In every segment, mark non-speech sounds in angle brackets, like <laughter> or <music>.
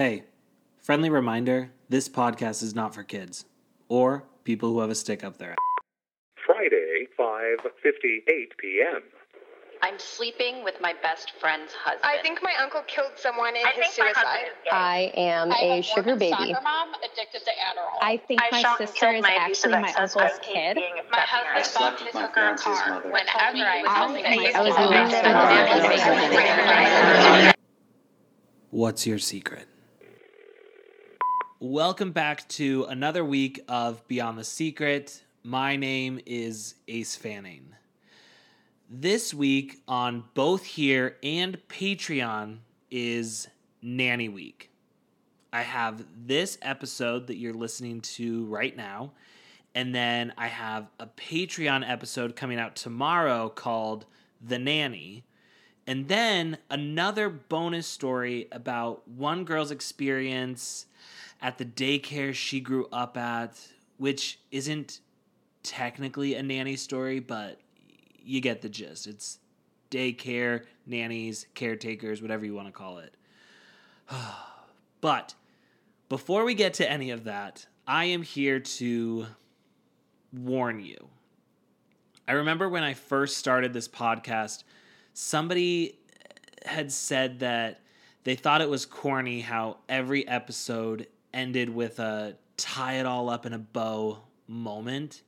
Hey, friendly reminder this podcast is not for kids or people who have a stick up their ass. Friday, 5:58 p.m. I'm sleeping with my best friend's husband. I think my uncle killed someone in I his think my husband suicide. I am I a sugar baby. Mom addicted to Adderall. I think I my sister is my actually my uncle's kid. my husband slept bought with his my hooker a car whenever I was I home. think and my- he I was told me arrested that- What's your secret? Welcome back to another week of Beyond the Secret. My name is Ace Fanning. This week on both here and Patreon is Nanny Week. I have this episode that you're listening to right now, and then I have a Patreon episode coming out tomorrow called The Nanny. And then another bonus story about one girl's experience at the daycare she grew up at, which isn't technically a nanny story, but you get the gist. It's daycare, nannies, caretakers, whatever you want to call it. <sighs> but before we get to any of that, I am here to warn you. I remember when I first started this podcast, somebody had said that they thought it was corny how every episode ended with a tie it all up in a bow moment.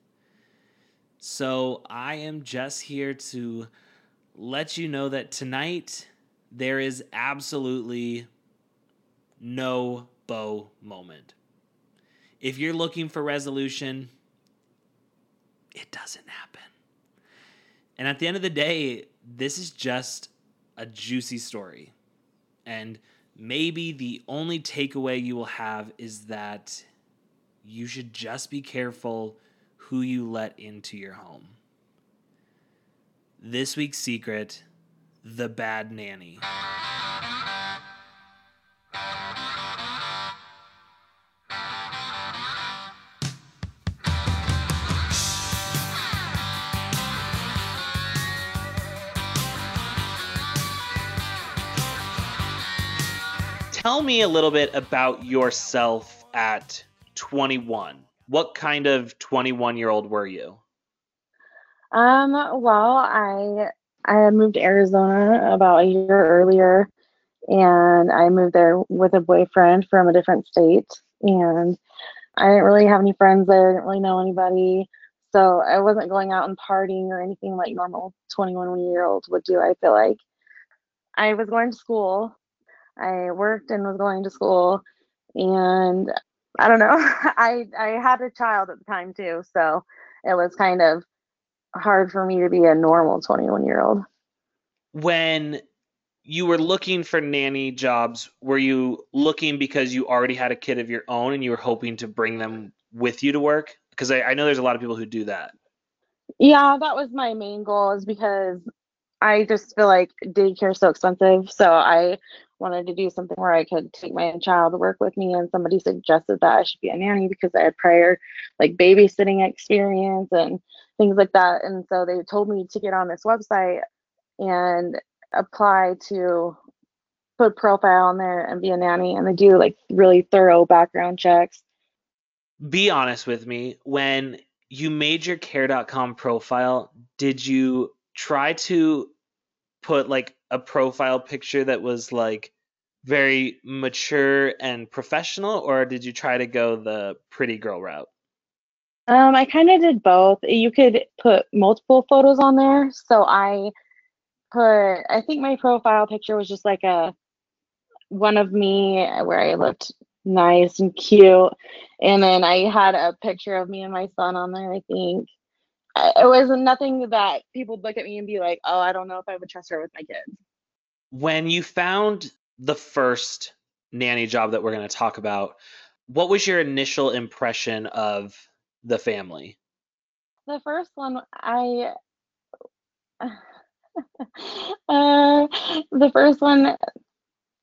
So I am just here to let you know that tonight there is absolutely no bow moment. If you're looking for resolution, it doesn't happen. And at the end of the day, this is just a juicy story. And maybe the only takeaway you will have is that you should just be careful who you let into your home. This week's secret the bad nanny. Tell me a little bit about yourself at 21. What kind of 21 year old were you? Um, well, I I moved to Arizona about a year earlier, and I moved there with a boyfriend from a different state, and I didn't really have any friends there, I didn't really know anybody, so I wasn't going out and partying or anything like normal 21 year olds would do. I feel like I was going to school, I worked and was going to school, and I don't know, <laughs> I I had a child at the time too, so it was kind of hard for me to be a normal 21 year old. When you were looking for nanny jobs, were you looking because you already had a kid of your own and you were hoping to bring them with you to work? Because I, I know there's a lot of people who do that. Yeah, that was my main goal is because I just feel like daycare is so expensive. So I wanted to do something where I could take my child to work with me and somebody suggested that I should be a nanny because I had prior like babysitting experience and things like that. And so they told me to get on this website and apply to put a profile on there and be a nanny and they do like really thorough background checks. Be honest with me. When you made your care.com profile, did you try to put like a profile picture that was like very mature and professional, or did you try to go the pretty girl route? Um, I kind of did both. You could put multiple photos on there. So I put, I think my profile picture was just like a one of me where I looked nice and cute. And then I had a picture of me and my son on there, I think. It was nothing that people would look at me and be like, oh, I don't know if I would trust her with my kids. When you found the first nanny job that we're going to talk about, what was your initial impression of the family? The first one, I, <laughs> uh, the first one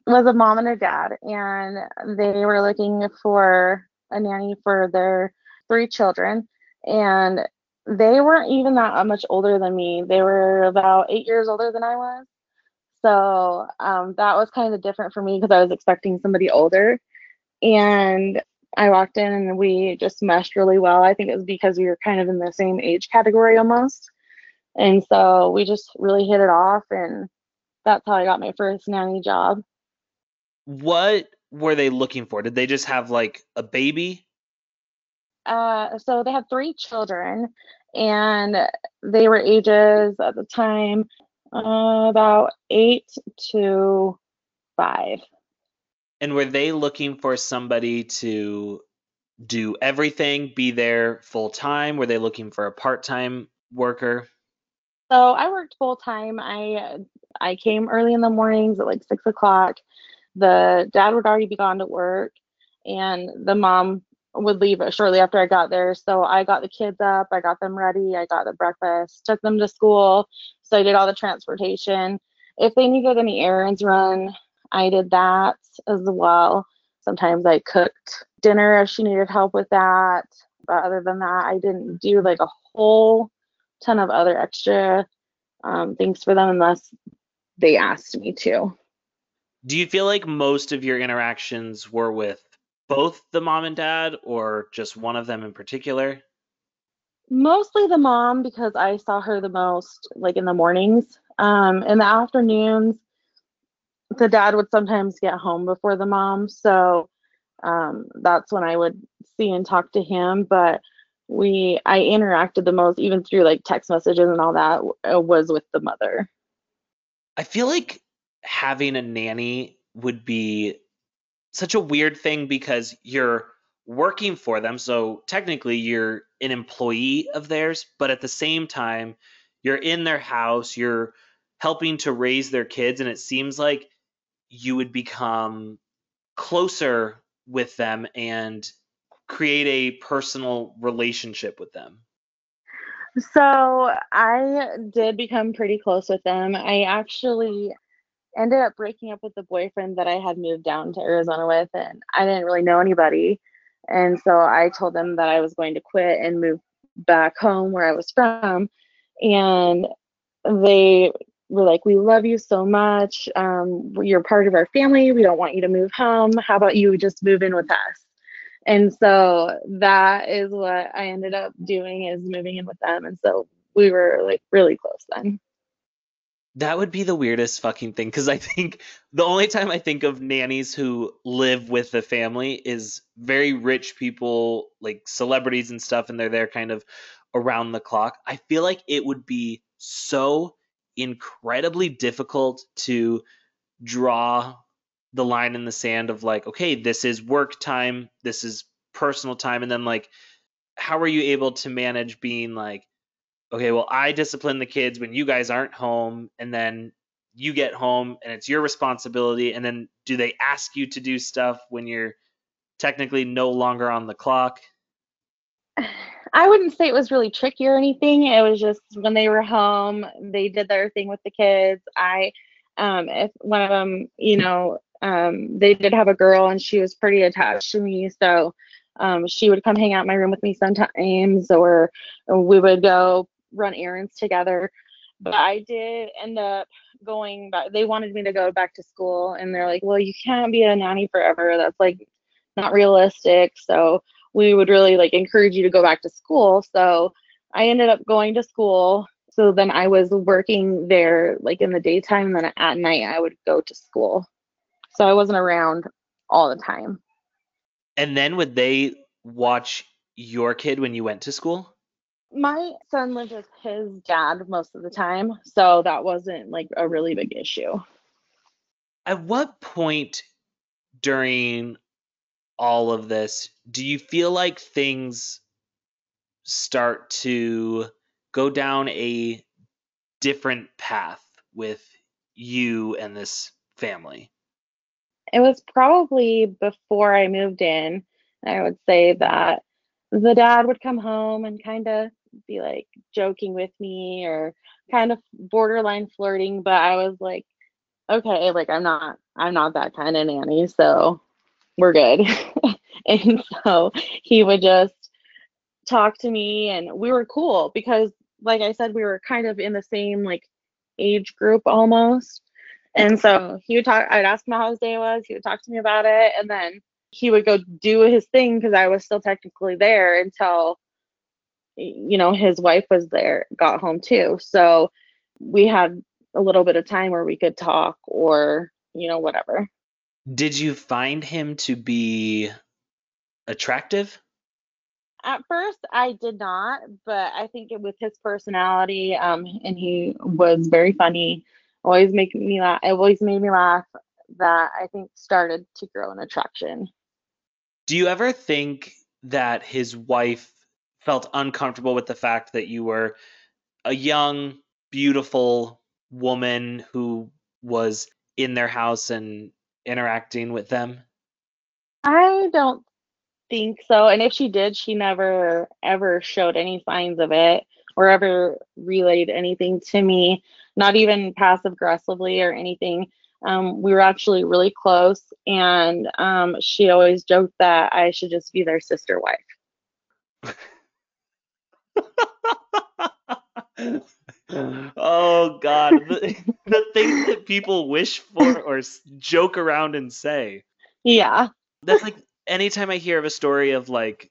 was a mom and a dad, and they were looking for a nanny for their three children, and they weren't even that much older than me. They were about eight years older than I was. So um, that was kind of different for me because I was expecting somebody older. And I walked in and we just meshed really well. I think it was because we were kind of in the same age category almost. And so we just really hit it off. And that's how I got my first nanny job. What were they looking for? Did they just have like a baby? Uh, so they had three children, and they were ages at the time uh, about eight to five. And were they looking for somebody to do everything, be there full time? Were they looking for a part time worker? So I worked full time. I I came early in the mornings at like six o'clock. The dad would already be gone to work, and the mom would leave shortly after I got there. So I got the kids up, I got them ready, I got the breakfast, took them to school. So I did all the transportation. If they needed any errands run, I did that as well. Sometimes I cooked dinner if she needed help with that. But other than that, I didn't do like a whole ton of other extra um, things for them unless they asked me to. Do you feel like most of your interactions were with both the mom and dad or just one of them in particular? Mostly the mom because I saw her the most like in the mornings. Um, in the afternoons, the dad would sometimes get home before the mom. So um, that's when I would see and talk to him. But we, I interacted the most, even through like text messages and all that, uh, was with the mother. I feel like having a nanny would be such a weird thing because you're working for them. So technically, you're an employee of theirs, but at the same time, you're in their house, you're helping to raise their kids, and it seems like you would become closer with them and create a personal relationship with them. So I did become pretty close with them. I actually ended up breaking up with the boyfriend that I had moved down to Arizona with, and I didn't really know anybody. And so I told them that I was going to quit and move back home where I was from. And they were like, We love you so much. Um, you're part of our family. We don't want you to move home. How about you just move in with us? And so that is what I ended up doing is moving in with them. And so we were like really close then. That would be the weirdest fucking thing because I think the only time I think of nannies who live with the family is very rich people, like celebrities and stuff, and they're there kind of around the clock. I feel like it would be so incredibly difficult to draw the line in the sand of like, okay, this is work time, this is personal time, and then like, how are you able to manage being like, okay, well, I discipline the kids when you guys aren't home, and then you get home and it's your responsibility. And then do they ask you to do stuff when you're technically no longer on the clock? I wouldn't say it was really tricky or anything. It was just when they were home, they did their thing with the kids. I, um, if one of them, you know, um, they did have a girl and she was pretty attached to me. So um, she would come hang out in my room with me sometimes, or, or we would go run errands together. But I did end up going back. They wanted me to go back to school, and they're like, "Well, you can't be a nanny forever. That's like not realistic." So we would really like encourage you to go back to school. So I ended up going to school. So then I was working there like in the daytime, and then at night I would go to school. So I wasn't around all the time. And then would they watch your kid when you went to school? My son lived with his dad most of the time, so that wasn't like a really big issue. At what point during all of this do you feel like things start to go down a different path with you and this family? It was probably before I moved in. I would say that the dad would come home and kind of be like joking with me or kind of borderline flirting, but I was like, okay, like I'm not I'm not that kind of nanny, so we're good. <laughs> and so he would just talk to me and we were cool because like I said we were kind of in the same like age group almost. And so he would talk, I'd ask him how his day was. He would talk to me about it. And then he would go do his thing because I was still technically there until, you know, his wife was there, got home too. So we had a little bit of time where we could talk or, you know, whatever. Did you find him to be attractive? At first, I did not, but I think it, with his personality, um, and he was very funny, always making me laugh. It always made me laugh. That I think started to grow an attraction. Do you ever think that his wife felt uncomfortable with the fact that you were a young, beautiful woman who was in their house and interacting with them? I don't think so. And if she did, she never ever showed any signs of it or ever relayed anything to me, not even passive aggressively or anything. Um, we were actually really close, and um, she always joked that I should just be their sister wife. <laughs> <laughs> oh God, the, <laughs> the things that people wish for or joke around and say. Yeah. That's like anytime I hear of a story of like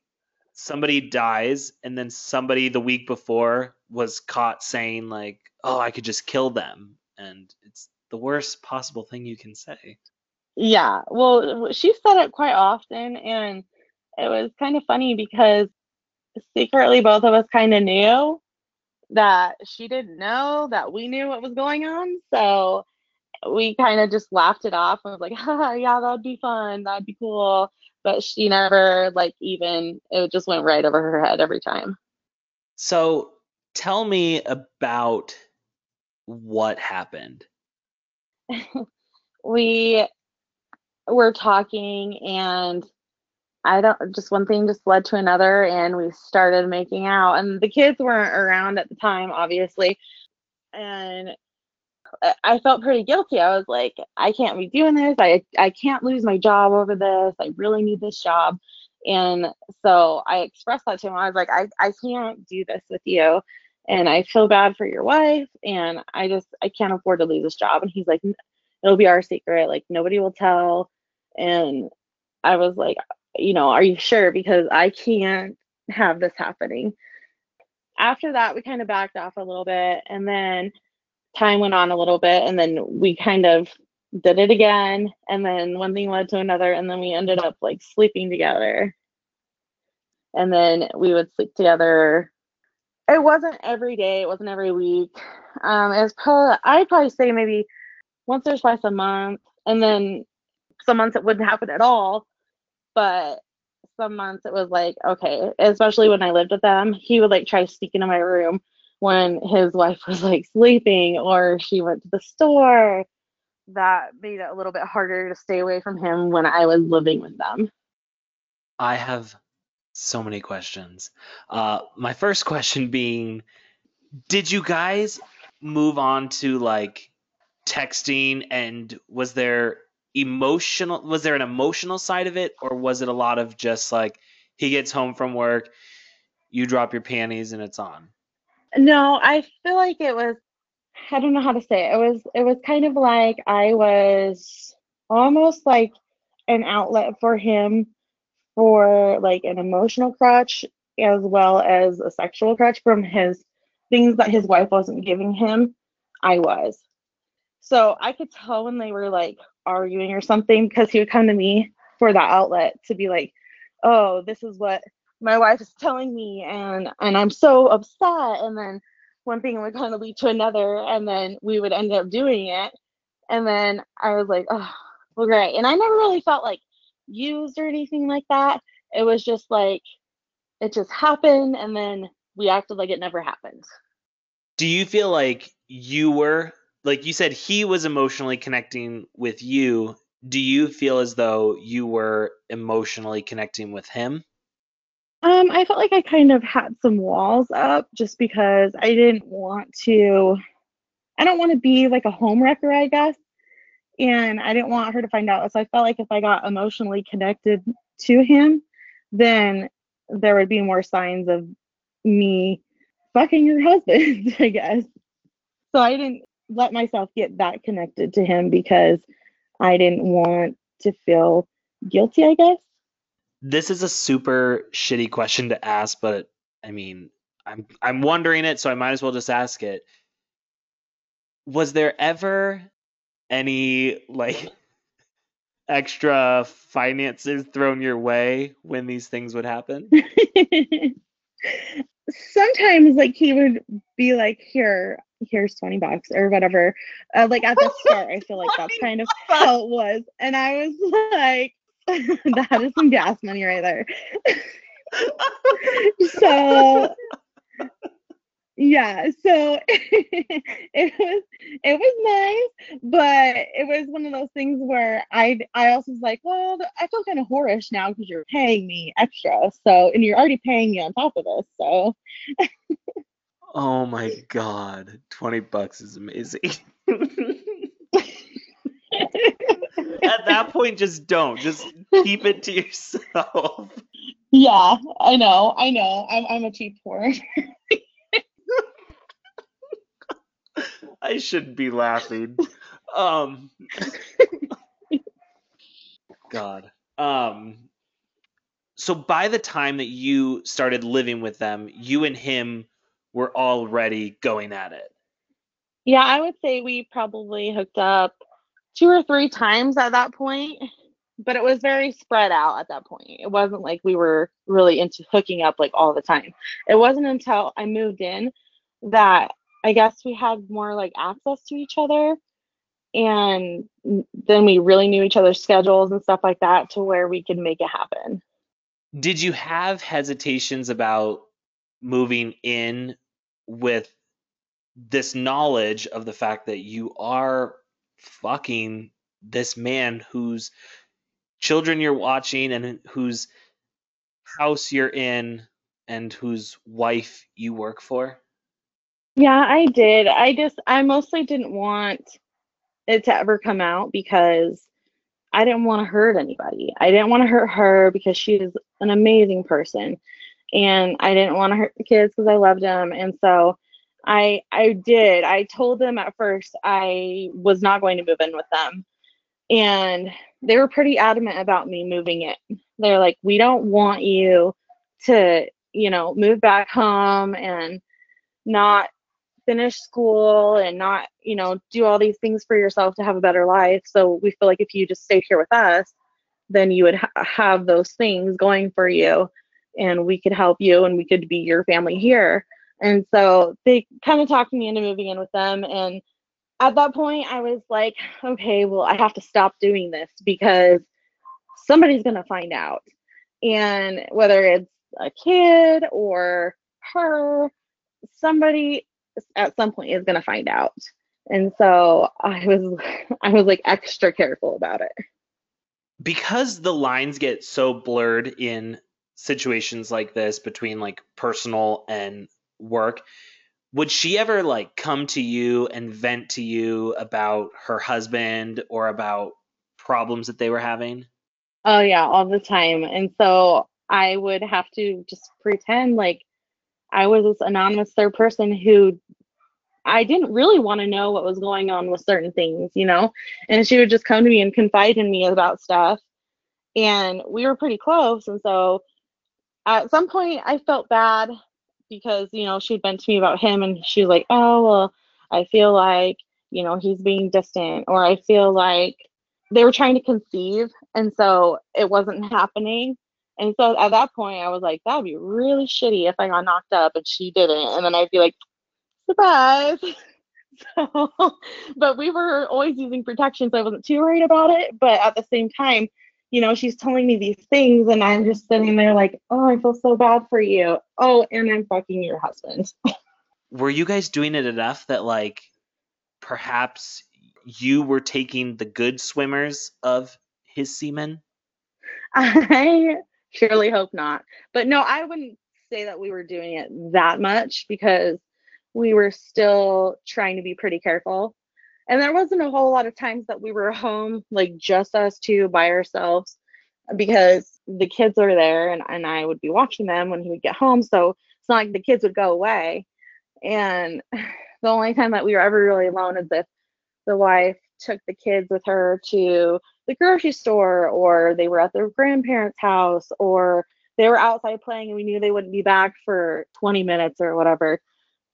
somebody dies and then somebody the week before was caught saying like, "Oh, I could just kill them," and it's the worst possible thing you can say. Yeah. Well, she said it quite often, and it was kind of funny because secretly both of us kind of knew that she didn't know that we knew what was going on. So we kind of just laughed it off and was like, <laughs> yeah, that'd be fun. That'd be cool. But she never, like, even, it just went right over her head every time. So tell me about what happened. <laughs> we were talking and I don't just one thing just led to another and we started making out and the kids weren't around at the time obviously and I- felt pretty guilty. I was like I can't be doing this. I I can't lose my job over this. I really need this job. And so I expressed that to him. I was like I I can't do this with you and I feel bad for your wife and I just I can't afford to lose this job and he's like it'll be our secret like nobody will tell and I was like you know, are you sure? Because I can't have this happening. After that, we kind of backed off a little bit, and then time went on a little bit, and then we kind of did it again, and then one thing led to another, and then we ended up like sleeping together. And then we would sleep together. It wasn't every day, it wasn't every week. Um, it was probably, I'd probably say maybe once or twice a month, and then some months it wouldn't happen at all but some months it was like okay especially when i lived with them he would like try to sneak into my room when his wife <laughs> was like sleeping or she went to the store that made it a little bit harder to stay away from him when i was living with them I have so many questions. Uh, my first question being, did you guys move on to like texting and was there emotional was there an emotional side of it or was it a lot of just like he gets home from work you drop your panties and it's on? No i feel like it was i don't know how to say it. It was it was kind of like i was almost like an outlet for him for like an emotional crutch as well as a sexual crutch from his things that his wife wasn't giving him i was. So i could tell when they were like arguing or something because he would come to me for that outlet to be like oh this is what my wife is telling me and and i'm so upset. And then one thing would kind of lead to another and then we would end up doing it. And then i was like oh well great. And i never really felt like used or anything like that. It was just like it just happened and then we acted like it never happened. Do you feel like you were like you said he was emotionally connecting with you do you feel as though you were emotionally connecting with him Um, I felt like I kind of had some walls up just because I didn't want to, I don't want to be like a home wrecker, I guess. And I didn't want her to find out. So I felt like if I got emotionally connected to him, then there would be more signs of me fucking your <laughs> husband, I guess. So I didn't, let myself get that connected to him because I didn't want to feel guilty, I guess. This is a super shitty question to ask, but I mean, I'm I'm wondering it, so I might as well just ask it. Was there ever any like <laughs> extra finances thrown your way when these things would happen? <laughs> Sometimes, like, he would be like, Here, here's 20 bucks or whatever. Uh, like, at the start, I feel like that's kind of <laughs> how it was. And I was like, <laughs> That is some gas money right there. <laughs> so yeah so <laughs> it was it was nice but it was one of those things where i i also was like well i feel kind of whorish now because you're paying me extra so and you're already paying me on top of this so. Oh my god 20 bucks is amazing. <laughs> At that point just don't just keep it to yourself. Yeah i know i know i'm, I'm a cheap whore <laughs> I shouldn't be laughing. Um God. Um so by the time that you started living with them, you and him were already going at it. Yeah, I would say we probably hooked up two or three times at that point, but it was very spread out at that point. It wasn't like we were really into hooking up like all the time. It wasn't until I moved in that I guess we had more like access to each other and then we really knew each other's schedules and stuff like that to where we could make it happen. Did you have hesitations about moving in with this knowledge of the fact that you are fucking this man whose children you're watching and whose house you're in and whose wife you work for? Yeah, I did. I just, I mostly didn't want it to ever come out because I didn't want to hurt anybody. I didn't want to hurt her because she is an amazing person. And I didn't want to hurt the kids because I loved them. And so I I did. I told them at first I was not going to move in with them. And they were pretty adamant about me moving in. They're like, "We don't want you to, you know, move back home and not finish school and not, you know, do all these things for yourself to have a better life. So we feel like if you just stayed here with us, then you would ha- have those things going for you and we could help you and we could be your family here. And so they kind of talked me into moving in with them. And at that point, I was like, okay, well, I have to stop doing this because somebody's going to find out. And whether it's a kid or her, somebody at some point is going to find out. And so I was <laughs> I was like extra careful about it. Because the lines get so blurred in situations like this between like personal and work, would she ever like come to you and vent to you about her husband or about problems that they were having? Oh yeah, all the time. And so I would have to just pretend like I was this anonymous third person who I didn't really want to know what was going on with certain things, you know? And she would just come to me and confide in me about stuff. And we were pretty close. And so at some point, I felt bad because, you know, she'd been to me about him and she was like, oh, well, I feel like, you know, he's being distant, or I feel like they were trying to conceive. And so it wasn't happening. And so at that point, I was like, that would be really shitty if I got knocked up and she didn't. And then I'd be like, surprise. <laughs> So, but we were always using protection, so I wasn't too worried about it. But at the same time, you know, she's telling me these things, and I'm just sitting there like, oh, I feel so bad for you. Oh, and I'm fucking your husband. Were you guys doing it enough that, like, perhaps you were taking the good swimmers of his semen? <laughs> I surely hope not. But no, I wouldn't say that we were doing it that much because we were still trying to be pretty careful. And there wasn't a whole lot of times that we were home, like just us two by ourselves, because the kids were there and, and I would be watching them when he would get home. So it's not like the kids would go away. And <sighs> the only time that we were ever really alone is if the wife took the kids with her to the grocery store or they were at their grandparents' house or they were outside playing and we knew they wouldn't be back for 20 minutes or whatever.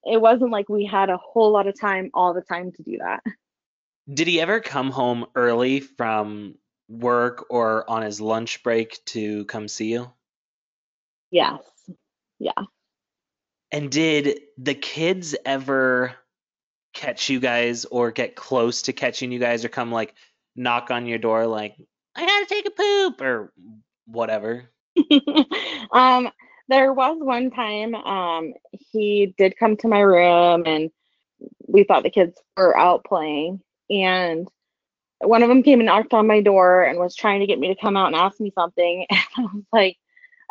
It wasn't like we had a whole lot of time all the time to do that. Did he ever come home early from work or on his lunch break to come see you? Yes. Yeah. And did the kids ever catch you guys or get close to catching you guys or come like knock on your door like I gotta take a poop or whatever? <laughs> um, there was one time um, he did come to my room and we thought the kids were out playing and one of them came and knocked on my door and was trying to get me to come out and ask me something <laughs> and i was like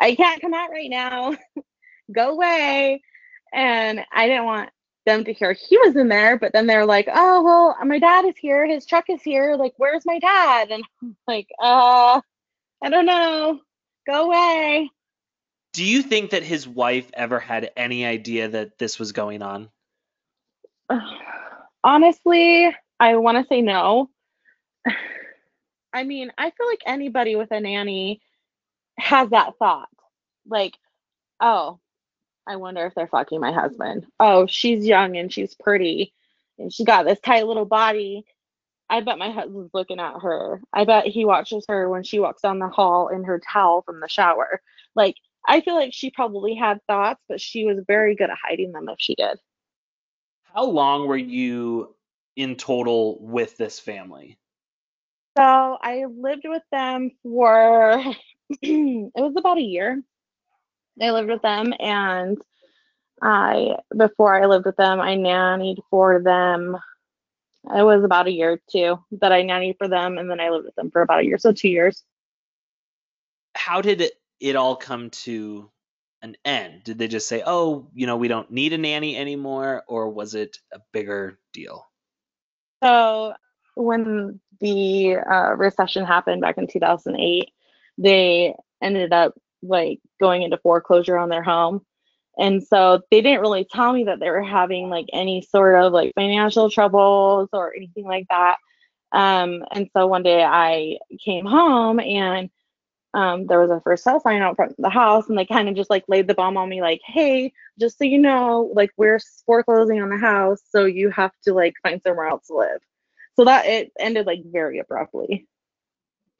i can't come out right now <laughs> go away and i didn't want them to hear. He was in there but then they're like oh well my dad is here. His truck is here. Like where's my dad? And i'm like uh i don't know. Go away. Do you think that his wife ever had any idea that this was going on? <sighs> honestly i want to say no. <sighs> I mean i feel like anybody with a nanny has that thought. Like oh i wonder if they're fucking my husband. Oh she's young and she's pretty and she got this tight little body. I bet my husband's looking at her. I bet he watches her when she walks down the hall in her towel from the shower. Like i feel like she probably had thoughts but she was very good at hiding them if she did. How long were you in total with this family? So I lived with them for <clears throat> it was about a year. I lived with them and I before I lived with them, I nannied for them. It was about a year too that I nannied for them and then I lived with them for about a year, so two years. How did it, it all come to an end? Did they just say, "Oh, you know, we don't need a nanny anymore," or was it a bigger deal? So when the uh, recession happened back in 2008, they ended up like going into foreclosure on their home. And so they didn't really tell me that they were having like any sort of like financial troubles or anything like that. Um, and so one day I came home and um, there was a for sale sign out front of the house, and they kind of just like laid the bomb on me, like, "Hey, just so you know, like we're foreclosing on the house, so you have to like find somewhere else to live." So that it ended like very abruptly.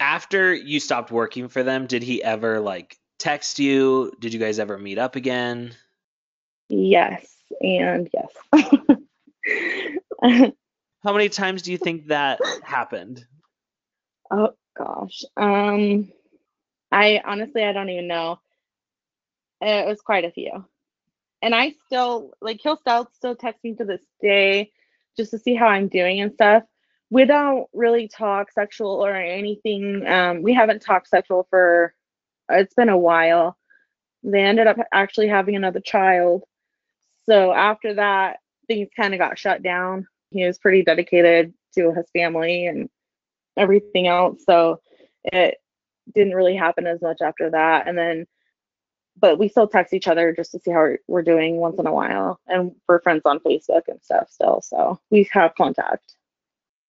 After you stopped working for them, did he ever like text you? Did you guys ever meet up again? Yes, and yes. <laughs> How many times do you think that happened? oh gosh. Um, I honestly I don't even know. It was quite a few. And I still like he'll still still text me to this day just to see how I'm doing and stuff. We don't really talk sexual or anything. Um, we haven't talked sexual for it's been a while. They ended up actually having another child. So after that, things kind of got shut down. He was pretty dedicated to his family and everything else. So it didn't really happen as much after that. And then, but we still text each other just to see how we're, doing once in a while. And we're friends on Facebook and stuff still. So we have contact.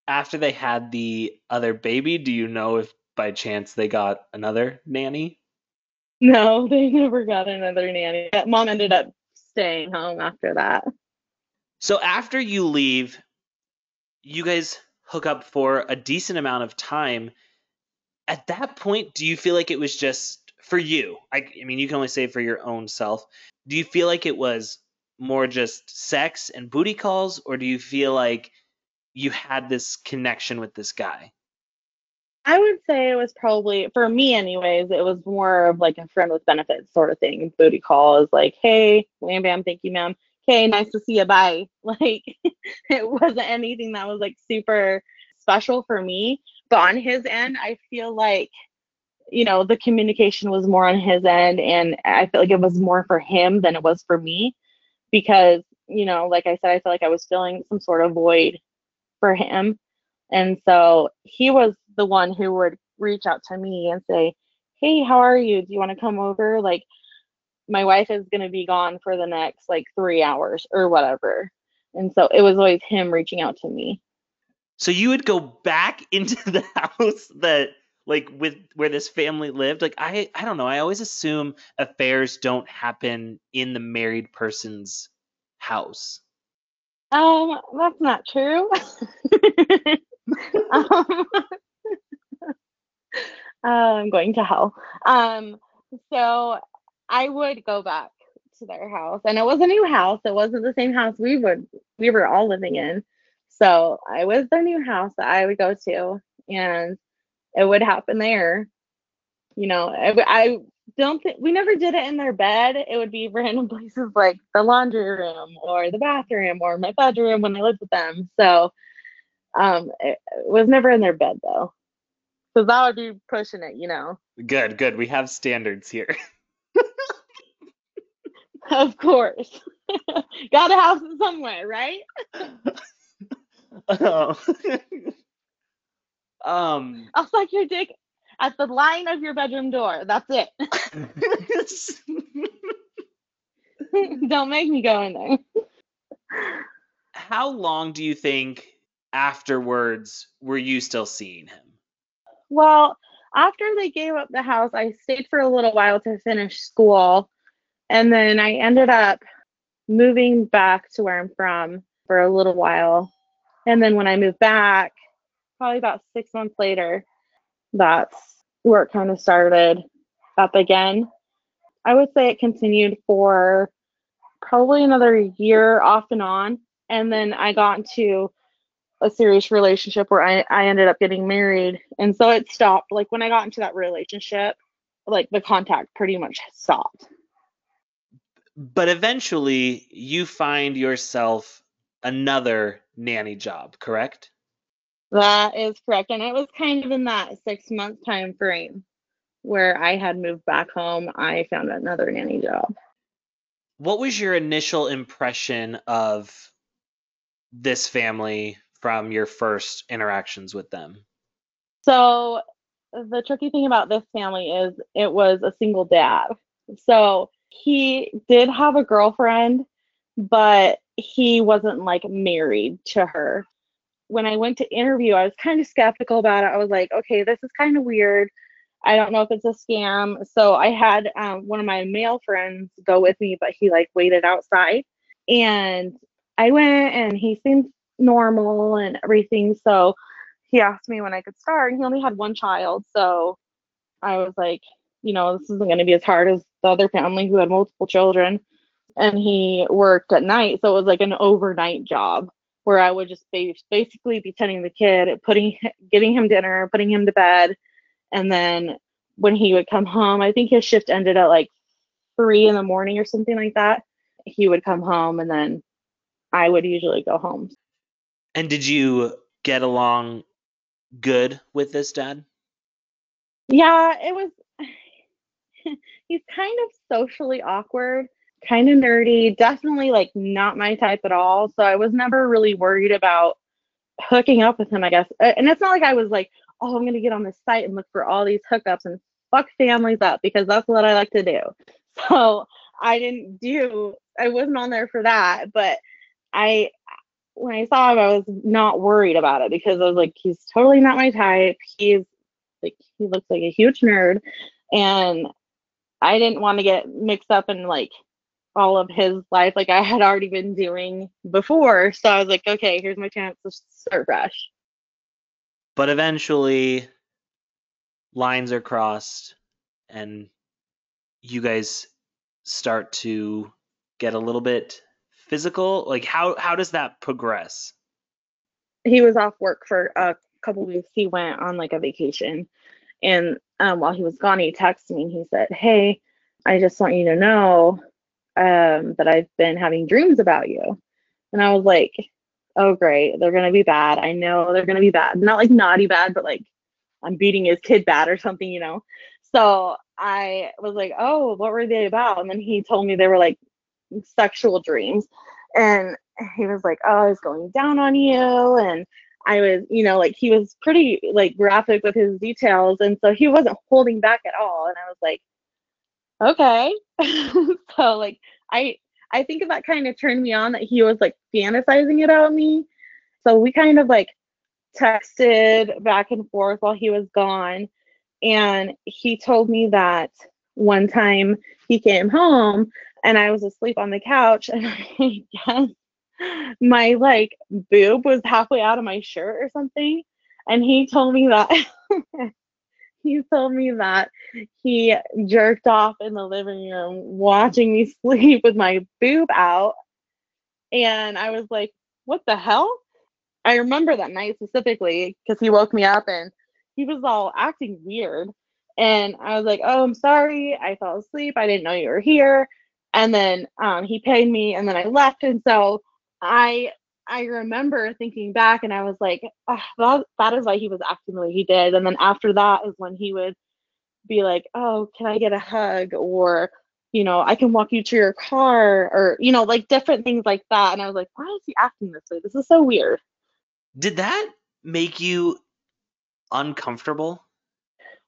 After they had the other baby, do you know if by chance they got another nanny? No, <laughs> they never got another nanny. Mom ended up staying home after that. So after you leave, you guys hook up for a decent amount of time. At that point, do you feel like it was just for you? I, I mean, you can only say for your own self. Do you feel like it was more just sex and booty calls, or do you feel like you had this connection with this guy? I would say it was probably for me anyways, it was more of like a friend with benefits sort of thing. Booty call is like, hey, wham bam, thank you, ma'am. Okay, nice to see you. Bye. <laughs> Like it wasn't anything that was like super special for me. But on his end, I feel like, you know, the communication was more on his end and I feel like it was more for him than it was for me. Because, you know, like I said, I feel like I was filling some sort of void for him. And so he was the one who would reach out to me and say, Hey, how are you? Do you want to come over? Like, my wife is going to be gone for the next like three hours or whatever. And so it was always him reaching out to me. So you would go back <laughs> into the house that like with where this family lived? Like I I don't know, I always assume affairs don't happen in the married person's house. Um, that's not true. <laughs> um, <laughs> I'm going to hell. Um, so I would go back to their house, and it was a new house. It wasn't the same house we would we were all living in. So I was the new house that I would go to, and it would happen there. You know, I, I don't think we never did it in their bed. It would be random <laughs> places like the laundry room or the bathroom or my bedroom when I lived with them. So um, it, it was never in their bed though. So that would be pushing it, you know. Good, good. We have standards here. <laughs> Of course. <laughs> Gotta have it somewhere, right? <laughs> Oh. um I'll suck your dick at the line of your bedroom door. That's it. Don't make me go in there. how long do you think afterwards were you still seeing him? Well, after they gave up the house, I stayed for a little while to finish school. And then I ended up moving back to where I'm from for a little while. And then when I moved back, probably about six months later, that's where it kind of started up again. I would say it continued for probably another year off and on. And then I got into a serious relationship where I, I ended up getting married. And so it stopped. Like when I got into that relationship, like the contact pretty much stopped. But eventually you find yourself another nanny job, correct? That is correct. And it was kind of in that six month time frame where I had moved back home. I found another nanny job. What was your initial impression of this family from your first interactions with them? So the tricky thing about this family is it was a single dad. So he did have a girlfriend, but he wasn't like married to her. When I went to interview, I was kind of skeptical about it. I was like, okay, this is kind of weird. I don't know if it's a scam. So I had um, one of my male friends go with me, but he like waited outside. And I went and he seemed normal and everything. So he asked me when I could start. And he only had one child. So I was like, you know, this isn't going to be as hard as the other family who had multiple children. And he worked at night. So it was like an overnight job where I would just basically be tending the kid, putting, getting him dinner, putting him to bed. And then when he would come home, I think his shift ended at like three in the morning or something like that. He would come home and then I would usually go home. And did you get along good with this dad? Yeah, it was. <sighs> He's kind of socially awkward, kind of nerdy, definitely like not my type at all. So I was never really worried about hooking up with him, I guess. And it's not like I was like, oh, I'm going to get on this site and look for all these hookups and fuck families up because that's what I like to do. <laughs> So I didn't do, I wasn't on there for that. But I, when I saw him, I was not worried about it because I was like, he's totally not my type. He's like, he looks like a huge nerd. And I didn't want to get mixed up in like all of his life, like I had already been doing before. So I was like, okay, here's my chance to start fresh. But eventually, lines are crossed, and you guys start to get a little bit physical. Like, how how does that progress? He was off work for a couple weeks. He went on like a vacation, and um, while he was gone, he texted me and he said, "Hey, I just want you to know um, that I've been having dreams about you." And I was like, "Oh, great, they're gonna be bad. I know they're gonna be bad. Not like naughty bad, but like I'm beating his kid bad or something, you know." So I was like, "Oh, what were they about?" And then he told me they were like sexual dreams, and he was like, "Oh, I was going down on you," and I was, you know, like he was pretty like graphic with his details, and so he wasn't holding back at all. And I was like, okay. <laughs> so like I I think that kind of turned me on that he was like fantasizing about me. So we kind of like texted back and forth while he was gone. And he told me that one time he came home and I was asleep on the couch <laughs> and I guess my like boob was halfway out of my shirt or something. And he told me that <laughs> he told me that he jerked off in the living room watching me <laughs> sleep with my boob out. And I was like, what the hell? I remember that night specifically because he woke me up and he was all acting weird. And I was like, oh, I'm sorry. I fell asleep. I didn't know you were here. And then um, he paid me and then I left. And so I I remember thinking back and I was like, oh, that, that is why he was acting the way he did. And then after that is when he would be like, oh, can I get a hug? Or, you know, I can walk you to your car or, you know, like different things like that. And I was like, why is he acting this way? This is so weird. Did that make you uncomfortable?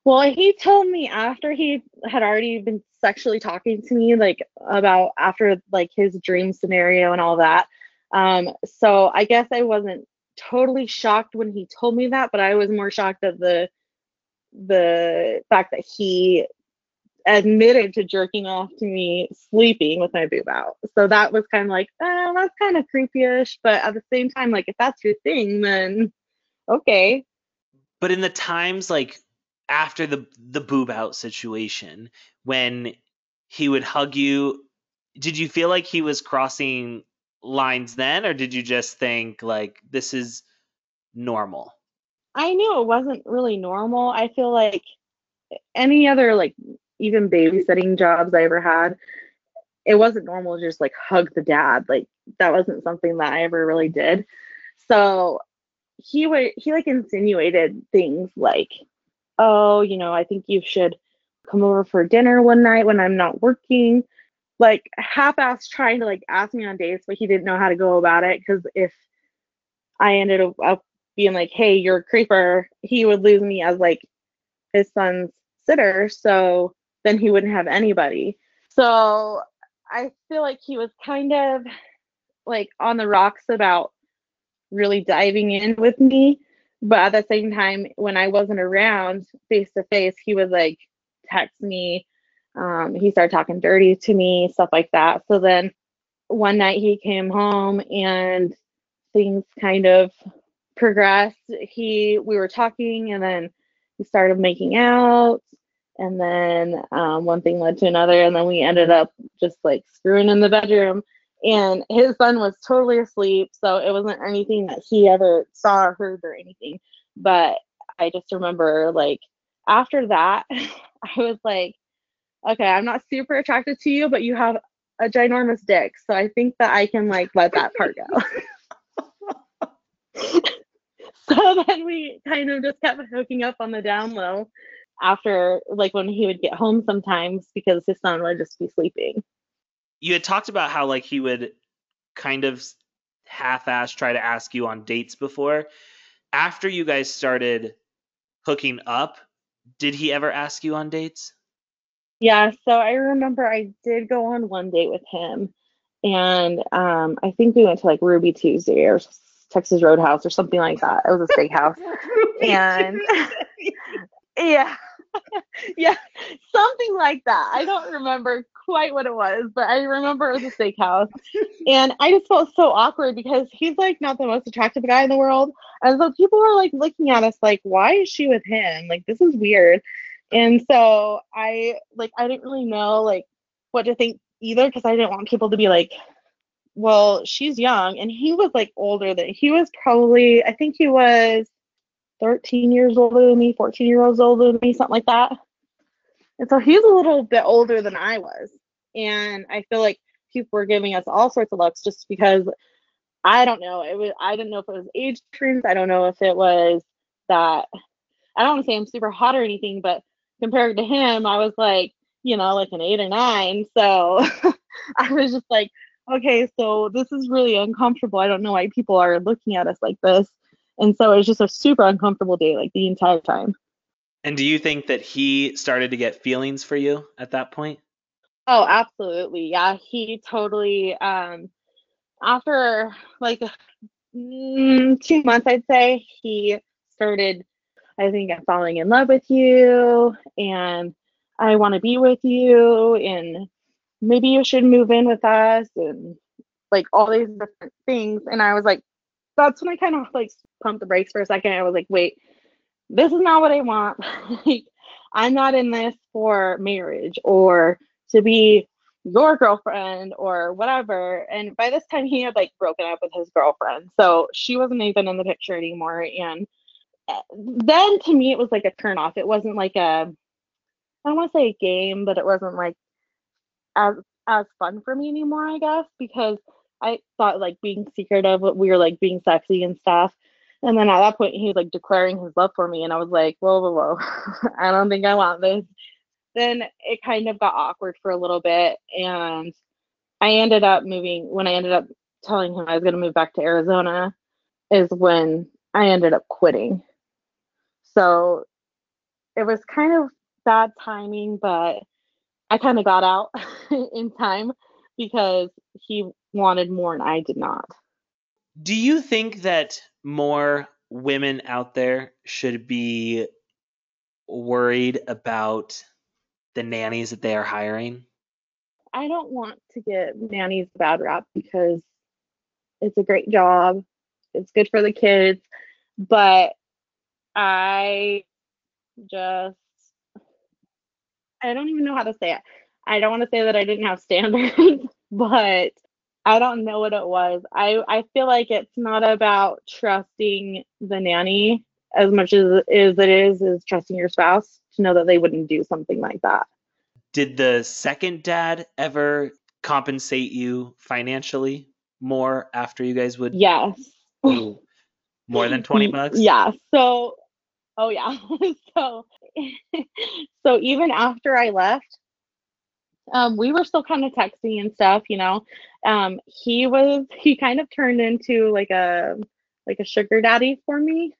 Well, he told me after he had already been sexually talking to me, like about after like his dream scenario and all that. Um, so I guess I wasn't totally shocked when he told me that, but I was more shocked at the the fact that he admitted to jerking off to me sleeping with my boob out. So that was kind of like, oh, that's kind of creepyish. But at the same time, like if that's your thing, then okay. But in the times like after the the boob out situation, when he would hug you, did you feel like he was crossing lines then, or did you just think like this is normal? I knew it wasn't really normal. I feel like any other like even babysitting jobs I ever had, it wasn't normal to just like hug the dad. Like that wasn't something that I ever really did. So he would he like insinuated things like, oh, you know, I think you should come over for dinner one night when I'm not working. Like half-ass trying to like ask me on dates, but he didn't know how to go about it because if I ended up being like, hey, you're a creeper, he would lose me as like his son's sitter. So then he wouldn't have anybody. So I feel like he was kind of like on the rocks about really diving in with me. But at the same time, when I wasn't around face to face, he would like text me. Um, he started talking dirty to me, stuff like that. So then one night he came home and things kind of progressed. He we were talking and then we started making out and then um, one thing led to another and then we ended up just like screwing in the bedroom and his son was totally asleep so it wasn't anything that he ever saw or heard or anything but i just remember like after that <laughs> i was like okay i'm not super attracted to you but you have a ginormous dick so i think that i can like let that part go <laughs> so then we kind of just kept hooking up on the down low after like when he would get home sometimes because his son would just be sleeping. You had talked about how like he would kind of half-ass try to ask you on dates before. After you guys started hooking up, did he ever ask you on dates? Yeah, so I remember I did go on one date with him and um I think we went to like Ruby Tuesday or Texas Roadhouse or something like that. It was a steakhouse. <laughs> and <laughs> <laughs> yeah. <laughs> yeah, something like that. I don't remember quite what it was, but I remember it was a steakhouse. and I just felt so awkward because he's like not the most attractive guy in the world. And so people were like looking at us like, why is she with him? Like, this is weird. And so I like I didn't really know like what to think either because I didn't want people to be like, well, she's young. And he was like older than he was probably, I think he was 13 years older than me, 14 years older than me, something like that. And so he's a little bit older than I was. And I feel like people were giving us all sorts of looks just because I don't know. It was I didn't know if it was age difference. I don't know if it was that I don't want to say I'm super hot or anything, but compared to him, I was like, you know, like an eight or nine. So <laughs> I was just like, okay, so this is really uncomfortable. I don't know why people are looking at us like this. And so it was just a super uncomfortable day, like the entire time. And do you think that he started to get feelings for you at that point? Oh, absolutely. Yeah, he totally um after like mm, 2 months I'd say, he started I think I'm falling in love with you and I want to be with you and maybe you should move in with us and like all these different things and I was like that's when I kind of like pumped the brakes for a second. I was like, wait, this is not what I want. <laughs> I'm not in this for marriage or to be your girlfriend or whatever. And by this time, he had like broken up with his girlfriend. So she wasn't even in the picture anymore. And eh, then to me, it was like a turn off. It wasn't like a, I don't want to say a game, but it wasn't like as as fun for me anymore, I guess, because I thought like being secretive, we were like being sexy and stuff. And then at that point, he was like declaring his love for me, and I was like, whoa, whoa, whoa, <laughs> I don't think I want this. Then it kind of got awkward for a little bit, and I ended up moving. When I ended up telling him I was going to move back to Arizona, is when I ended up quitting. So it was kind of bad timing, but I kind of got out <laughs> in time because he wanted more and I did not. Do you think that more women out there should be worried about the nannies that they are hiring? I don't want to get nannies a bad rap because it's a great job. It's good for the kids, but I just I don't even know how to say it. I don't want to say that I didn't have standards, <laughs> but I don't know what it was. I, I feel like it's not about trusting the nanny as much as, as it is is trusting your spouse to know that they wouldn't do something like that. Did the second dad ever compensate you financially more after you guys would? Yes. Ooh, more than 20 <laughs> bucks? Yeah. So, oh yeah. <laughs> so, <laughs> so even after I left, um, we were still kind of texting and stuff, you know. Um, he was he kind of turned into like a like a sugar daddy for me.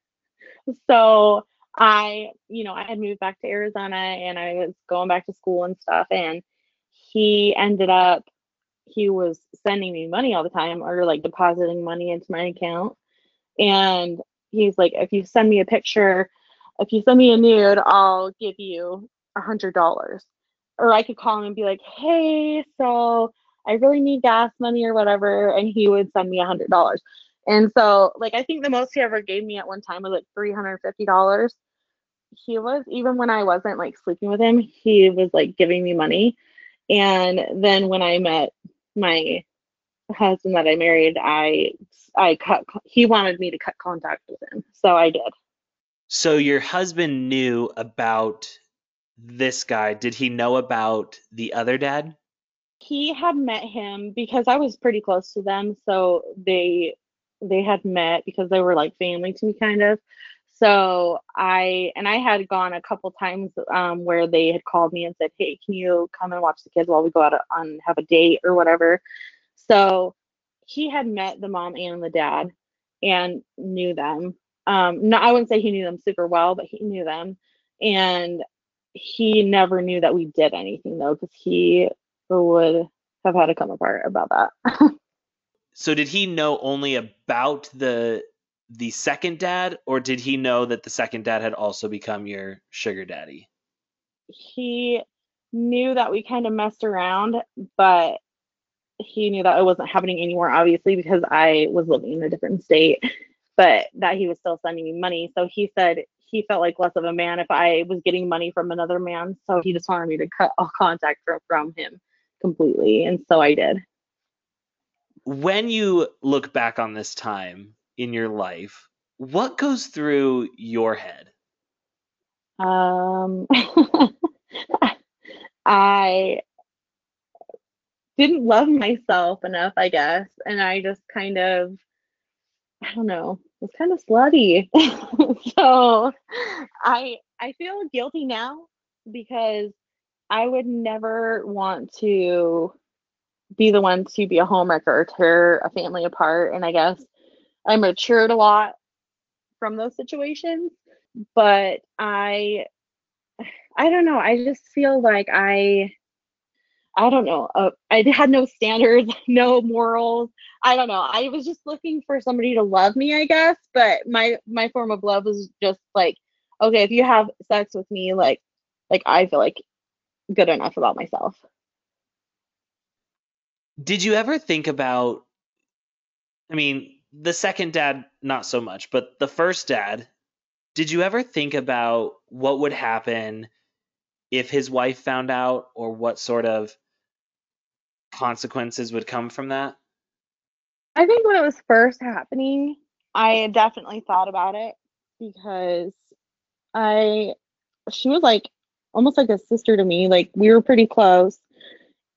So I, you know, I had moved back to Arizona and I was going back to school and stuff, and he ended up he was sending me money all the time or like depositing money into my account. And he's like, if you send me a picture, if you send me a nude, I'll give you a hundred dollars or I could call him and be like, hey, so I really need gas money or whatever. And he would send me a hundred dollars. And so like I think the most he ever gave me at one time was like three hundred and fifty dollars. He was even when I wasn't like sleeping with him, he was like giving me money. And then when I met my husband that I married, I I cut he wanted me to cut contact with him. So I did. So your husband knew about this guy, did he know about the other dad? He had met him because I was pretty close to them, so they they had met because they were like family to me kind of. So I and I had gone a couple times um, where they had called me and said, "Hey, can you come and watch the kids while we go out on have a date or whatever?" So he had met the mom and the dad and knew them. Um, no, I wouldn't say he knew them super well, but he knew them. And he never knew that we did anything though, because he would have had to come apart about that. <laughs> so did he know only about the the second dad, or did he know that the second dad had also become your sugar daddy? He knew that we kind of messed around, but he knew that it wasn't happening anymore, obviously, because I was living in a different state, <laughs> but that he was still sending me money. So he said he felt like less of a man if I was getting money from another man. So he just wanted me to cut all <laughs> contact from, from him completely. And so I did. When you look back on this time in your life, what goes through your head? Um, <laughs> I didn't love myself enough, I guess. And I just kind of, I don't know, was kind of slutty. <laughs> so I I feel guilty now because I would never want to be the one to be a homewrecker or tear a family apart. And I guess I matured a lot from those situations. But I I don't know, I just feel like I I don't know. Uh, I had no standards, <laughs> no morals. I don't know. I was just looking for somebody to love me, I guess. But my my form of love was just like, okay, if you have sex with me, like, like I feel like good enough about myself. Did you ever think about? I mean, the second dad, not so much, but the first dad. Did you ever think about what would happen if his wife found out, or what sort of consequences would come from that? I think when it was first happening, I definitely thought about it because I she was like almost like a sister to me. Like we were pretty close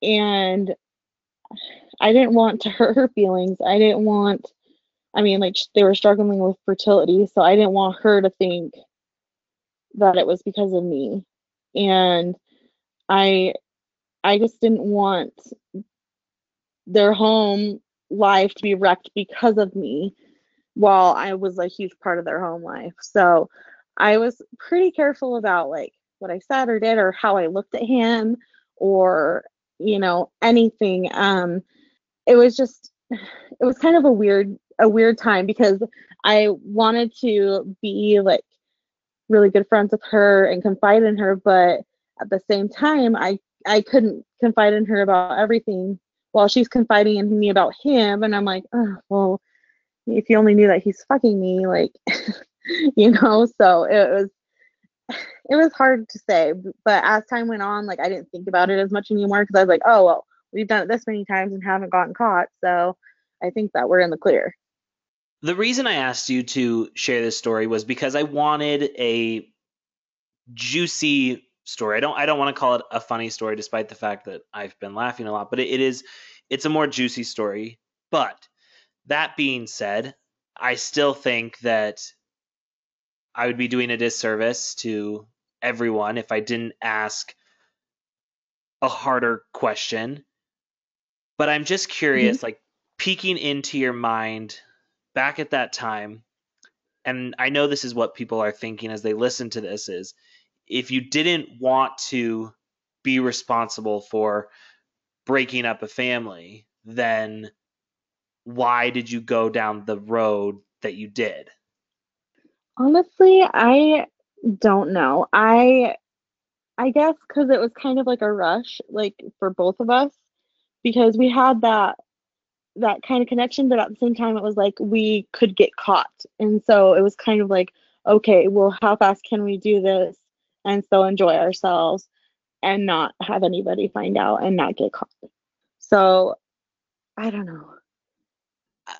and I didn't want to hurt her feelings. I didn't want I mean like they were struggling with fertility, so I didn't want her to think that it was because of me. And I I just didn't want their home life to be wrecked because of me while I was a huge part of their home life. So I was pretty careful about like what I said or did or how I looked at him or you know anything um it was just it was kind of a weird a weird time because I wanted to be like really good friends with her and confide in her but at the same time I I couldn't confide in her about everything while she's confiding in me about him and i'm like oh well if you only knew that he's fucking me like <laughs> you know? So it was it was hard to say but as time went on like i didn't think about it as much anymore because i was like oh well we've done it this many times and haven't gotten caught so i think that we're in the clear. The reason i asked you to share this story was because i wanted a juicy story. I don't I don't want to call it a funny story despite the fact that I've been laughing a lot, but it, it is it's a more juicy story. But that being said, I still think that I would be doing a disservice to everyone if I didn't ask a harder question. But I'm just curious, mm-hmm. like peeking into your mind back at that time, and I know this is what people are thinking as they listen to this is if you didn't want to be responsible for breaking up a family, then why did you go down the road that you did? Honestly, I don't know. I I guess cuz it was kind of like a rush like for both of us because we had that that kind of connection but at the same time it was like we could get caught. And so it was kind of like okay, well how fast can we do this and still enjoy ourselves and not have anybody find out and not get caught. So I don't know.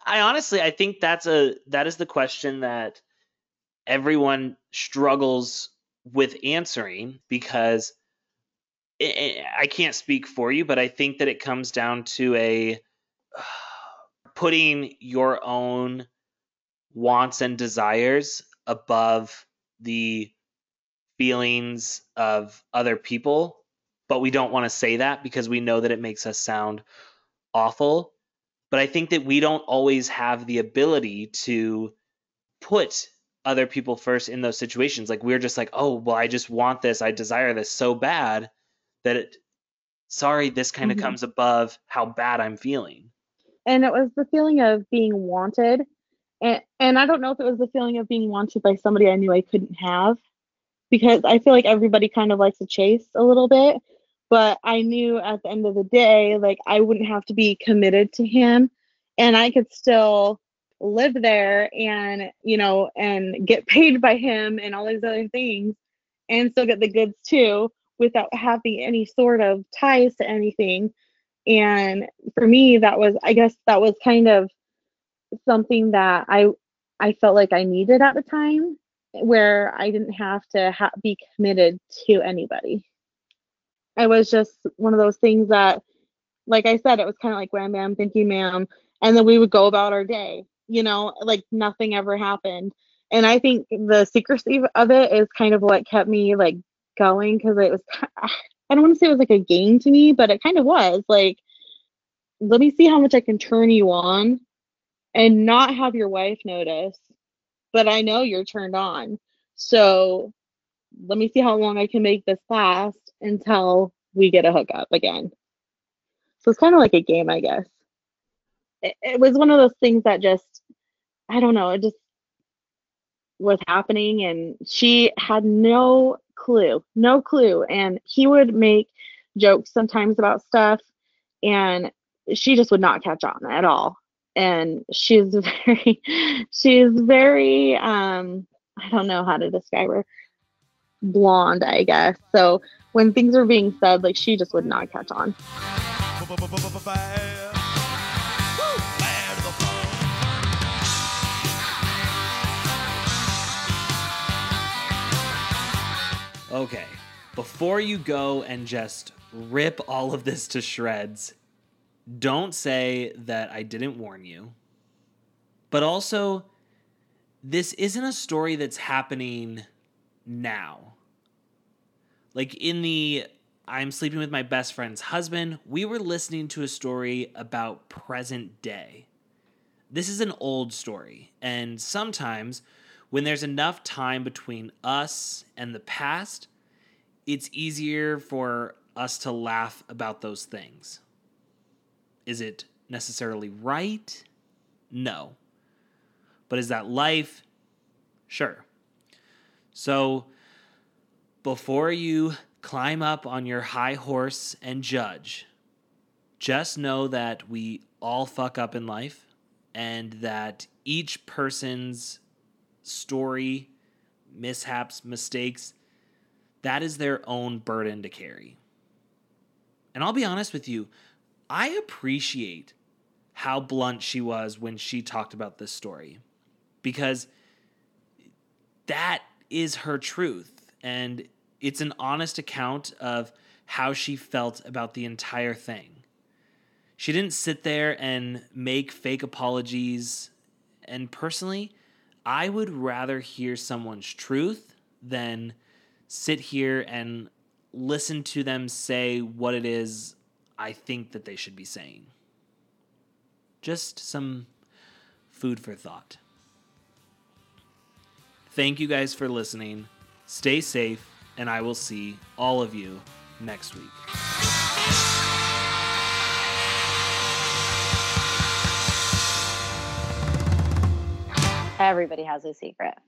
I honestly I think that's a that is the question that everyone struggles with answering because I can't speak for you, but I think that it comes down to a <sighs> putting your own wants and desires above the feelings of other people, but we don't want to say that because we know that it makes us sound awful. But I think that we don't always have the ability to put other people first in those situations. Like we're just like, oh, well, I just want this. I desire this so bad that it, sorry, this kind of mm-hmm. comes above how bad I'm feeling. And it was the feeling of being wanted. And, and I don't know if it was the feeling of being wanted by somebody I knew I couldn't have because I feel like everybody kind of likes to chase a little bit. But I knew at the end of the day, like I wouldn't have to be committed to him and I could still live there and, you know, and get <laughs> paid by him and all these other things and still get the goods too without having any sort of ties to anything. And for me, that was, I guess, that was kind of something that I I felt like I needed at the time where I didn't have to ha- be committed to anybody. I was just one of those things that, like I said, it was kind of like wham bam, thank you, ma'am. And then we would go about our day, you know, like nothing ever happened. And I think the secrecy of it is kind of what kept me like going because it was, ah, I don't want to say it was like a game to me, but it kind of was like, let me see how much I can turn you on and not have your wife notice but I know you're turned on. So let me see how long I can make this last until we get a hookup again. So it's kind of like a game, I guess. It, it was one of those things that just, I don't know, it just was happening, and she had no clue, no clue. And he would make jokes sometimes about stuff, and she just would not catch on at all. And she's <laughs> very, she's very, um, I don't know how to describe her, blonde, I guess. So when things were being said, like she just would not catch on. Okay, before you go and just rip all of this to shreds, don't say that I didn't warn you. But also, this isn't a story that's happening now. Like in the I'm sleeping with my best friend's husband, we were listening to a story about present day. This is an old story, and sometimes when there's enough time between us and the past, it's easier for us to laugh about those things. Is it necessarily right? No. But is that life? Sure. So, before you climb up on your high horse and judge, just know that we all fuck up in life and that each person's story, mishaps, mistakes, that is their own burden to carry. And I'll be honest with you, I appreciate how blunt she was when she talked about this story because that is her truth. And it's an honest account of how she felt about the entire thing. She didn't sit there and make fake apologies. And personally, I would rather hear someone's truth than sit here and listen to them say what it is I think that they should be saying. Just some food for thought. Thank you guys for listening. Stay safe, and I will see all of you next week. Everybody has a secret.